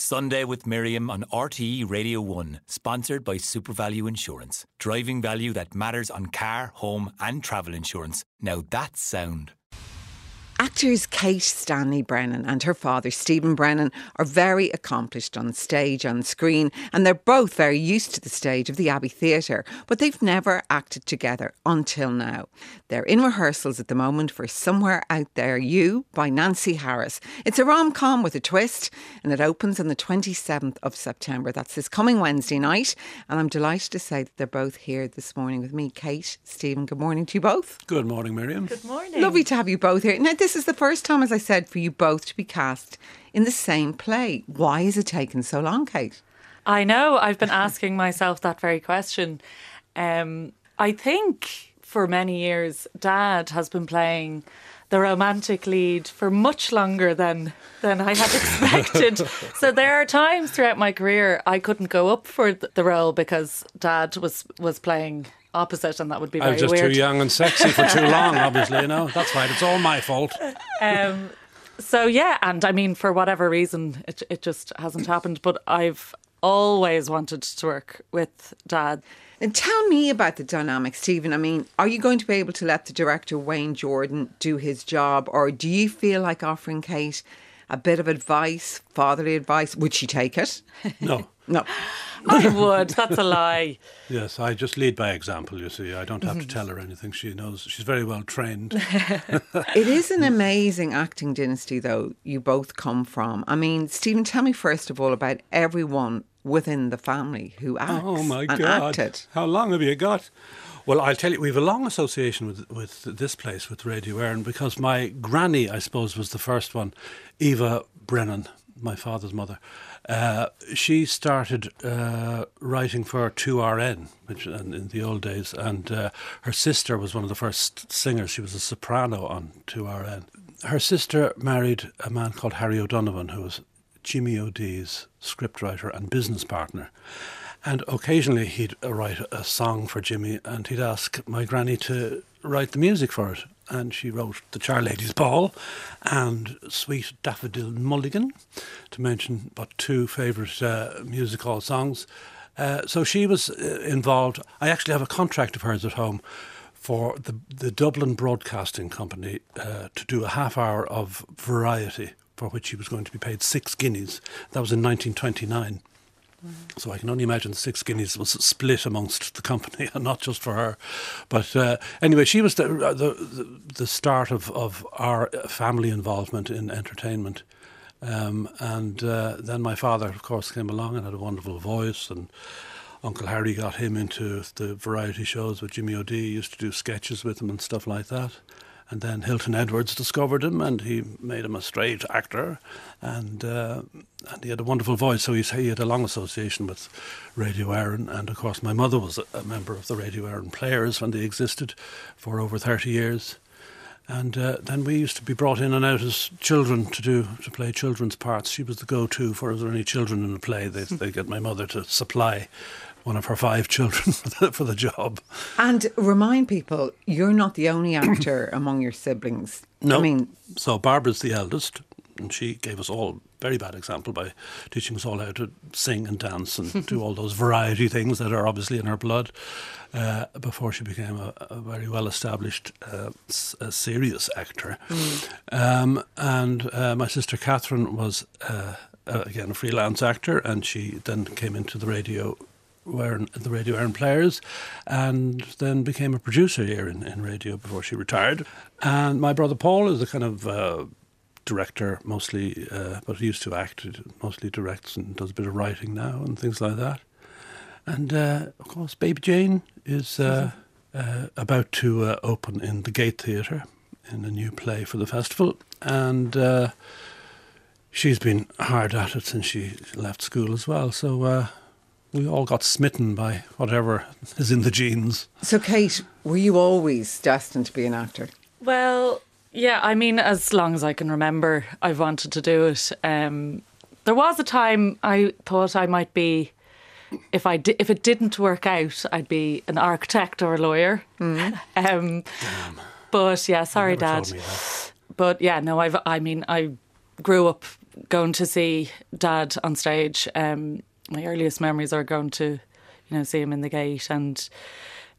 Sunday with Miriam on RTE Radio 1, sponsored by SuperValu Insurance. Driving value that matters on car, home, and travel insurance. Now that's sound. Actors Kate Stanley Brennan and her father Stephen Brennan are very accomplished on stage, on screen, and they're both very used to the stage of the Abbey Theatre, but they've never acted together until now. They're in rehearsals at the moment for Somewhere Out There You by Nancy Harris. It's a rom com with a twist, and it opens on the 27th of September. That's this coming Wednesday night, and I'm delighted to say that they're both here this morning with me. Kate, Stephen, good morning to you both. Good morning, Miriam. Good morning. Lovely to have you both here. Now, this is the first time, as I said, for you both to be cast in the same play. Why is it taken so long, Kate? I know. I've been asking myself that very question. Um, I think for many years, Dad has been playing the romantic lead for much longer than than I had expected. so there are times throughout my career I couldn't go up for the role because Dad was was playing opposite, and that would be very I was just weird. too young and sexy for too long, obviously, you know. That's right, it's all my fault. Um, so yeah, and I mean, for whatever reason, it it just hasn't happened. But I've always wanted to work with Dad. And tell me about the dynamic, Stephen. I mean, are you going to be able to let the director Wayne Jordan do his job, or do you feel like offering Kate a bit of advice, fatherly advice? Would she take it? No. No. I would. That's a lie. Yes, I just lead by example, you see. I don't have to mhm. tell her anything. She knows. She's very well trained. It is an amazing acting dynasty, though, you both come from. I mean, Stephen, tell me first of all about everyone within the family who acts Oh my and God! acted. How long have you got? Well, I'll tell you, we have a long association with with this place, with Radio Éireann, because my granny, I suppose, was the first one, Eva Brennan, my father's mother. Uh, she started uh, writing for 2RN which, in, in the old days, and uh, her sister was one of the first singers. She was a soprano on 2RN. Her sister married a man called Harry O'Donovan, who was Jimmy O'Dea's scriptwriter and business partner. And occasionally he'd write a song for Jimmy and he'd ask my granny to write the music for it. And she wrote The Charlady's Ball and Sweet Daffodil Mulligan, to mention but two favourite uh, music hall songs. Uh, so she was uh, involved. I actually have a contract of hers at home for the, the Dublin Broadcasting Company uh, to do a half hour of variety for which he was going to be paid six guineas. That was in 1929. So I can only imagine six guineas was split amongst the company and not just for her. But uh, anyway, she was the, uh, the the the start of, of our family involvement in entertainment. Um, and uh, then my father, of course, came along and had a wonderful voice. And Uncle Harry got him into the variety shows with Jimmy O'Dea. He used to do sketches with him and stuff like that. And then Hilton Edwards discovered him, and he made him a straight actor, and uh, and he had a wonderful voice. So he had a long association with Radio Éireann, and of course my mother was a, member of the Radio Éireann Players when they existed for over thirty years. And uh, then we used to be brought in and out as children to do to play children's parts. She was the go-to for if there were any children in a play. They they get my mother to supply one of her five children for the, for the job. And remind people, you're not the only actor among your siblings. No. I mean, so Barbara's the eldest, and she gave us all a very bad example by teaching us all how to sing and dance and do all those variety things that are obviously in her blood. Uh, before she became a, a very well established, uh, s- serious actor, um, and uh, my sister Catherine was uh, uh, again a freelance actor, and she then came into the radio were the Radio Éireann Players and then became a producer here in, in radio before she retired. And my brother Paul is a kind of uh, director mostly, uh, but he used to act, mostly directs and does a bit of writing now and things like that. And uh, of course, Baby Jane is uh, uh, about to uh, open in the Gate Theatre in a new play for the festival. And uh, she's been hard at it since she left school as well. So uh, we all got smitten by whatever is in the genes. so Kate, were you always destined to be an actor? Well, yeah, I mean, as long as I can remember, I've wanted to do it. Um, there was a time I thought I might be, if I di- if it didn't work out, I'd be an architect or a lawyer. Um, but yeah, sorry, Never Dad. told me that. But yeah, no, I've. I mean, I grew up going to see Dad on stage. Um, my earliest memories are going to, you know, see him in the gate and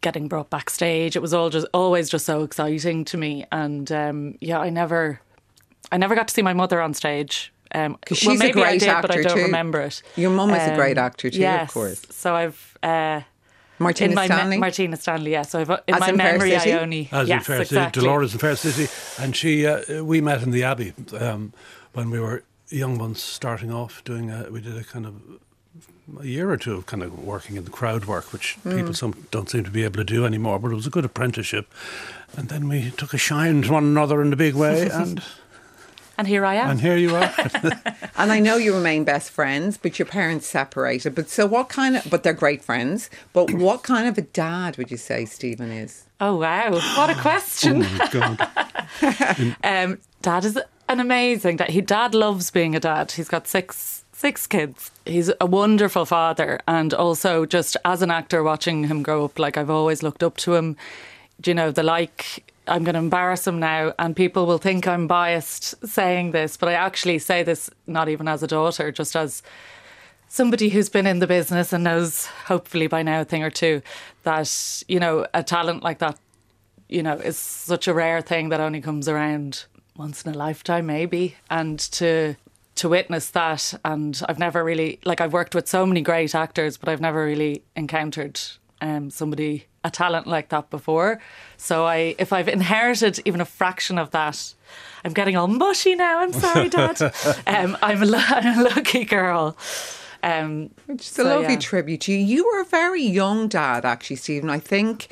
getting brought backstage. It was all just always just so exciting to me. And um, yeah, I never, I never got to see my mother on stage. Um, 'Cause well, she's a maybe I great did, but I don't too. remember it. Um, Your mum is a great actor too, of course. So I've. Uh, Martina in my me- Stanley. Martina Stanley, yeah. So I've, in As my in Fair memory, City? I only As yes, in Fair exactly. City, Dolores in Fair City, and she, uh, we met in the Abbey um, when we were young ones, starting off doing. A, we did a kind of a year or two of kind of working in the crowd work, which Hmm. people some don't seem to be able to do anymore. But it was a good apprenticeship, and then we took a shine to one another in a big way, and And here I am. and here you are. And I know you remain best friends, but your parents separated. But so what kind of, but they're great friends. But what kind of a dad would you say Stephen is? oh wow, what a question! oh my God. Um, dad is an amazing dad. He dad loves being a dad. He's got six six kids. He's a wonderful father, and also just as an actor, watching him grow up, like I've always looked up to him. Do you know the like? I'm going to embarrass him now, and people will think I'm biased saying this, but I actually say this not even as a daughter, just as somebody who's been in the business and knows, hopefully by now, a thing or two, that you know a talent like that you know, is such a rare thing that only comes around once in a lifetime, maybe. And to to witness that, and I've never really like I've worked with so many great actors, but I've never really encountered um, somebody a talent like that before. So I, if I've inherited even a fraction of that. I'm getting all mushy now. I'm sorry, Dad. um, I'm, a, lu- I'm a lucky girl. Um, Which is so, a lovely yeah. tribute to you. You were a very young dad, actually, Stephen. I think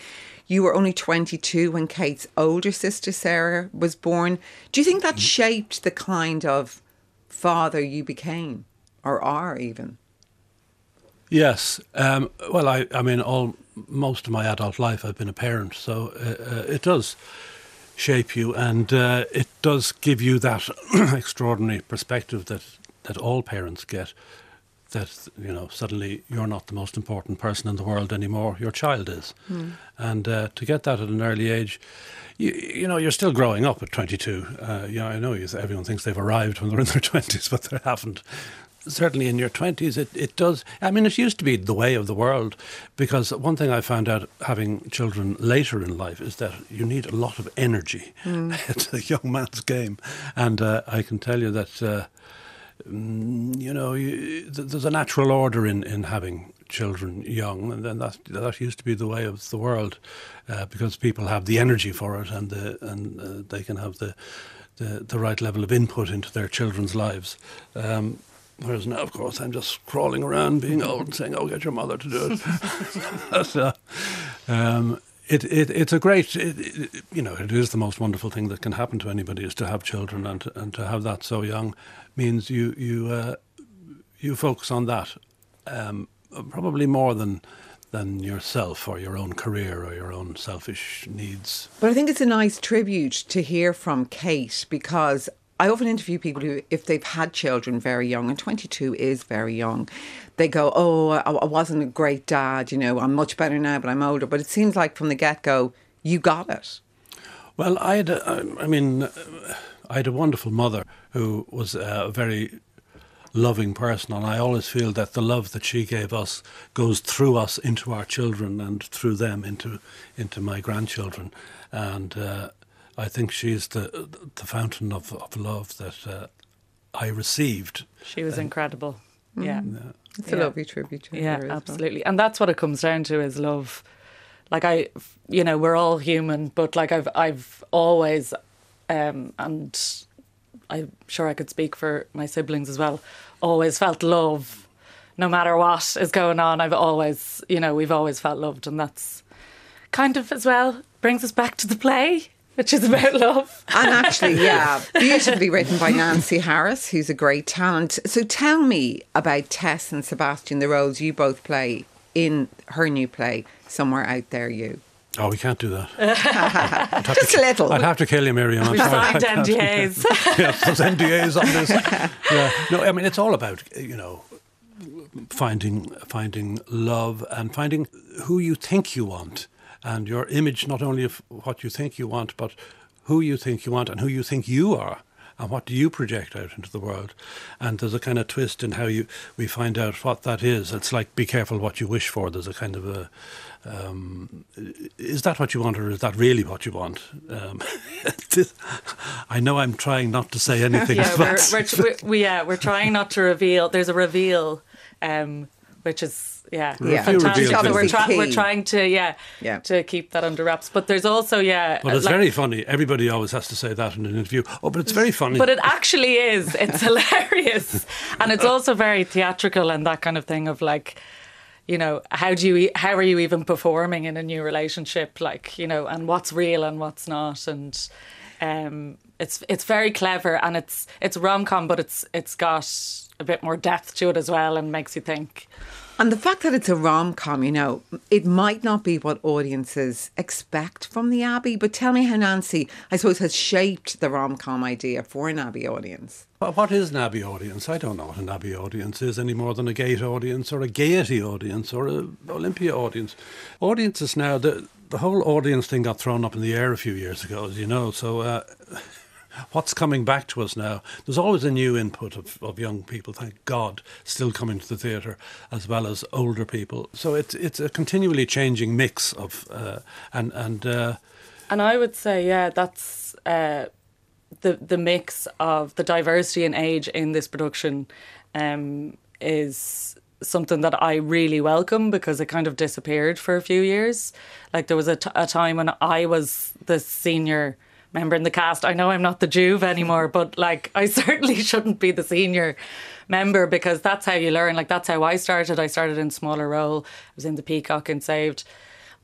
you were only 22 when Kate's older sister, Sarah, was born. Do you think that shaped the kind of father you became or are even? Yes. Um, well, I, I mean, all most of my adult life, I've been a parent, so uh, uh, it does shape you, and uh, it does give you that extraordinary perspective that that all parents get. That you know, suddenly you're not the most important person in the world anymore. Your child is, and uh, to get that at an early age. You, you know, you're still growing up at 22. Uh, you know, I know you, everyone thinks they've arrived when they're in their 20s, but they haven't certainly in your 20s, it, it does. I mean, it used to be the way of the world because one thing I found out having children later in life is that you need a lot of energy. it's a young man's game. And uh, I can tell you that, uh, mm, you know, you, there's a natural order in, in having children young, and then that that used to be the way of the world, uh, because people have the energy for it, and the, and uh, they can have the, the the right level of input into their children's lives. Um, whereas now, of course, I'm just crawling around, being old, and saying, "Oh, get your mother to do it." Uh, um, it, it, it's a great, it, it, you know, it is the most wonderful thing that can happen to anybody is to have children and to, and to have that so young means you you uh, you focus on that um, probably more than than yourself or your own career or your own selfish needs. But I think it's a nice tribute to hear from Kate because I often interview people who, if they've had children very young, and 22 is very young, they go, Oh, I, wasn't a great dad, you know, I'm much better now, but I'm older. But it seems like from the get go, you got it. Well, I had, a, I mean, I had a wonderful mother who was a very loving person, and I always feel that the love that she gave us goes through us into our children and through them into into my grandchildren, and uh, I think she's the the fountain of, of love that uh, I received. she was incredible. Yeah. It's a Yeah. lovely tribute to Yeah, her. as well. absolutely. And that's what it comes down to is love. Like I, you know, we're all human, but like I've, I've always, um, and I'm sure I could speak for my siblings as well, always felt love no matter what is going on. I've always, you know, we've always felt loved. And that's kind of as well brings us back to the play, which is about love. And actually, yeah, beautifully written by Nancy Harris, who's a great talent. So tell me about Tess and Sebastian, the roles you both play in her new play, Somewhere Out There You. Oh, we can't do that. Just a little. I'd have to kill you, Miriam. I'm We sorry. signed I can't. NDAs. yes, there's NDAs on this. Yeah. No, I mean it's all about you know finding finding love and finding who you think you want and your image not only of what you think you want but who you think you want and who you think you are and what do you project out into the world? And there's a kind of twist in how you we find out what that is. It's like be careful what you wish for. There's a kind of a um, is that what you want, or is that really what you want? Um, I know I'm trying not to say anything. yeah, we're, we're, we're, we, yeah, we're trying not to reveal. There's a reveal, um, which is yeah, Yeah. fantastic. Reveal So we're, things. try- we're trying to yeah, Yeah. to keep that under wraps. But there's also yeah, But it's like- very funny. Everybody always has to say that in an interview. Oh, but it's very funny. But it actually is. It's hilarious, and it's also very theatrical and that kind of thing of like, you know, how do you, e- how are you even performing in a new relationship? Like, you know, and what's real and what's not, and um, it's it's very clever and it's it's rom com, but it's it's got a bit more depth to it as well, and makes you think. And the fact that it's a rom com, you know, it might not be what audiences expect from the Abbey, but tell me how Nancy, I suppose, has shaped the rom com idea for an Abbey audience. Wha- What is an Abbey audience? I don't know what an Abbey audience is any more than a Gate audience or a Gaiety audience or a Olympia audience. Audiences now, the, the whole audience thing got thrown up in the air a few years ago, as you know. So, uh, what's coming back to us now? There's always a new input of, of young people, thank God, still coming to the theatre, as well as older people. So, it's, it's a continually changing mix of, uh, and, and, uh, And I would say, yeah, that's uh, the the mix of the diversity and age in this production um, is something that I really welcome because it kind of disappeared for a few years. Like there was a, t- a time when I was the senior member in the cast. I know I'm not the Juve anymore, but like I certainly shouldn't be the senior member because that's how you learn. Like that's how I started. I started in smaller role. I was in the Peacock and Saved.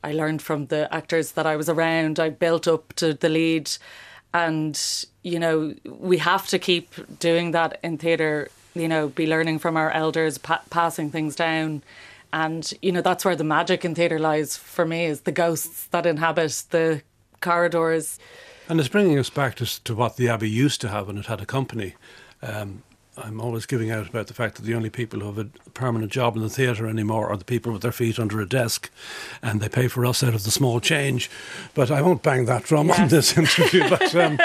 I learned from the actors that I was around. I built up to the lead. And, you know, we have to keep doing that in theatre, you know, be learning from our elders, pa- passing things down. And, you know, that's where the magic in theatre lies for me is the ghosts that inhabit the corridors. And it's bringing us back to, to what the Abbey used to have when it had a company. Um, I'm always giving out about the fact that the only people who have a permanent job in the theatre anymore are the people with their feet under a desk, and they pay for us out of the small change. But I won't bang that drum Yeah. on this interview. But um,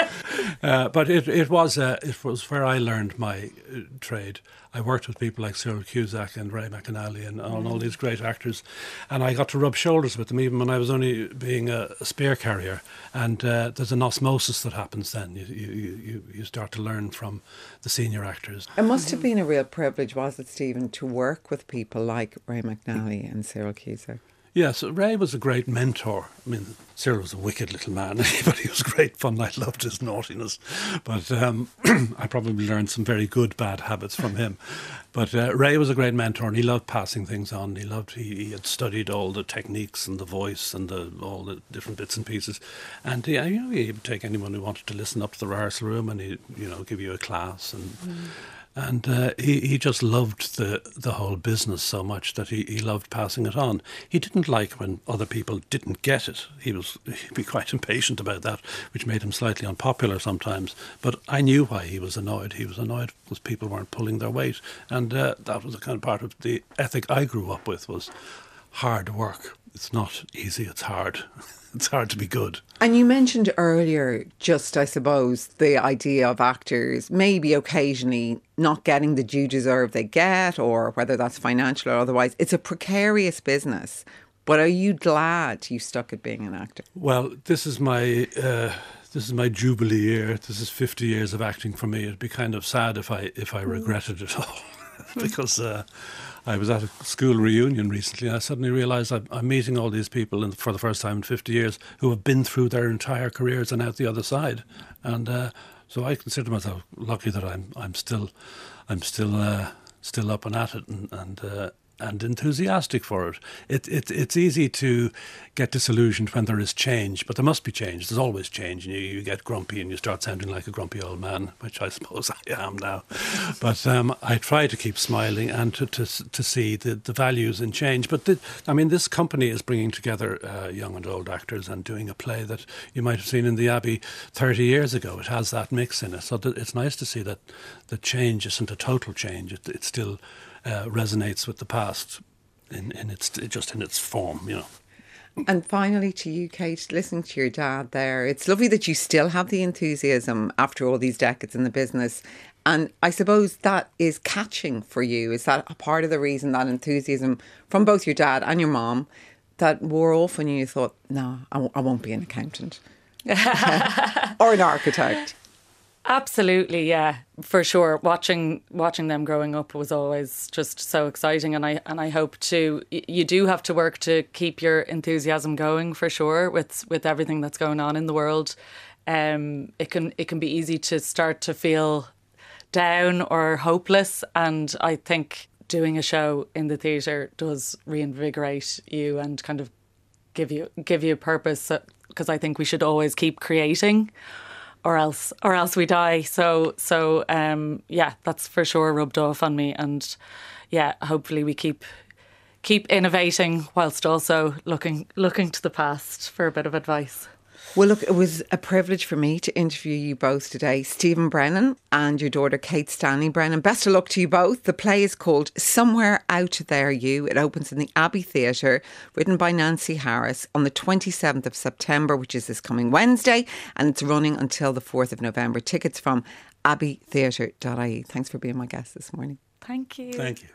uh, but it it was uh, it was where I learned my uh, trade. I worked with people like Cyril Cusack and Ray McAnally and, and all these great actors, and I got to rub shoulders with them even when I was only being a, a spear carrier. And uh, there's an osmosis that happens then. You, you, you, you start to learn from the senior actors. It must have been a real privilege, was it, Stephen, to work with people like Ray McAnally and Cyril Cusack? Yes, Ray was a great mentor. I mean, Cyril was a wicked little man, but he was great fun. I loved his naughtiness. But um, I probably learned some very good bad habits from him. But uh, Ray was a great mentor, and he loved passing things on. He loved he, he had studied all the techniques and the voice and the, all the different bits and pieces. And yeah, you know, he would take anyone who wanted to listen up to the rehearsal room, and he you know give you a class and. And uh, he, he just loved the, the whole business so much that he, he loved passing it on. He didn't like when other people didn't get it. He was he'd be quite impatient about that, which made him slightly unpopular sometimes. But I knew why he was annoyed. He was annoyed because people weren't pulling their weight, and uh, that was the kind of part of the ethic I grew up with was hard work. It's not easy. It's hard. it's hard to be good. And you mentioned earlier, just I suppose, the idea of actors maybe occasionally not getting the due deserve they get, or whether that's financial or otherwise. It's a precarious business. But are you glad you stuck at being an actor? Well, this is my uh, this is my jubilee year. This is fifty years of acting for me. It'd be kind of sad if I if I regretted it all, because uh, I was at a school reunion recently, and I suddenly realised I'm, meeting all these people in, for the first time in fifty years who have been through their entire careers and out the other side, and uh, so I consider myself lucky that I'm I'm still I'm still uh, still up and at it, and and. Uh, and enthusiastic for it. It, it. It's easy to get disillusioned when there is change, but there must be change. There's always change, and you, you get grumpy and you start sounding like a grumpy old man, which I suppose I am now. But um, I try to keep smiling and to, to, to see the, the values in change. But the, I mean, this company is bringing together uh, young and old actors and doing a play that you might have seen in the Abbey 30 years ago. It has that mix in it. So it's nice to see that the change isn't a total change. It, it still uh, resonates with the past in, in its just in its form, you know. And finally, to you, Kate, listening to your dad there, it's lovely that you still have the enthusiasm after all these decades in the business. And I suppose that is catching for you. Is that a part of the reason that enthusiasm from both your dad and your mom that wore off when you thought, no, I w- I won't be an accountant or an architect? Absolutely, yeah, for sure. Watching watching them growing up was always just so exciting, and I and I hope to. You do have to work to keep your enthusiasm going for sure with with everything that's going on in the world. Um, it can it can be easy to start to feel down or hopeless, and I think doing a show in the theatre does reinvigorate you and kind of give you give you purpose because I think we should always keep creating or else or else we die. So so um, yeah, that's for sure rubbed off on me, and yeah, hopefully we keep keep innovating whilst also looking looking to the past for a bit of advice. Well, look, it was a privilege for me to interview you both today, Stephen Brennan and your daughter Kate Stanley Brennan. Best of luck to you both. The play is called Somewhere Out There You. It opens in the Abbey Theatre, written by Nancy Harris on the 27th of September, which is this coming Wednesday, and it's running until the 4th of November. Tickets from abbeytheatre.ie. Thanks for being my guest this morning. Thank you. Thank you.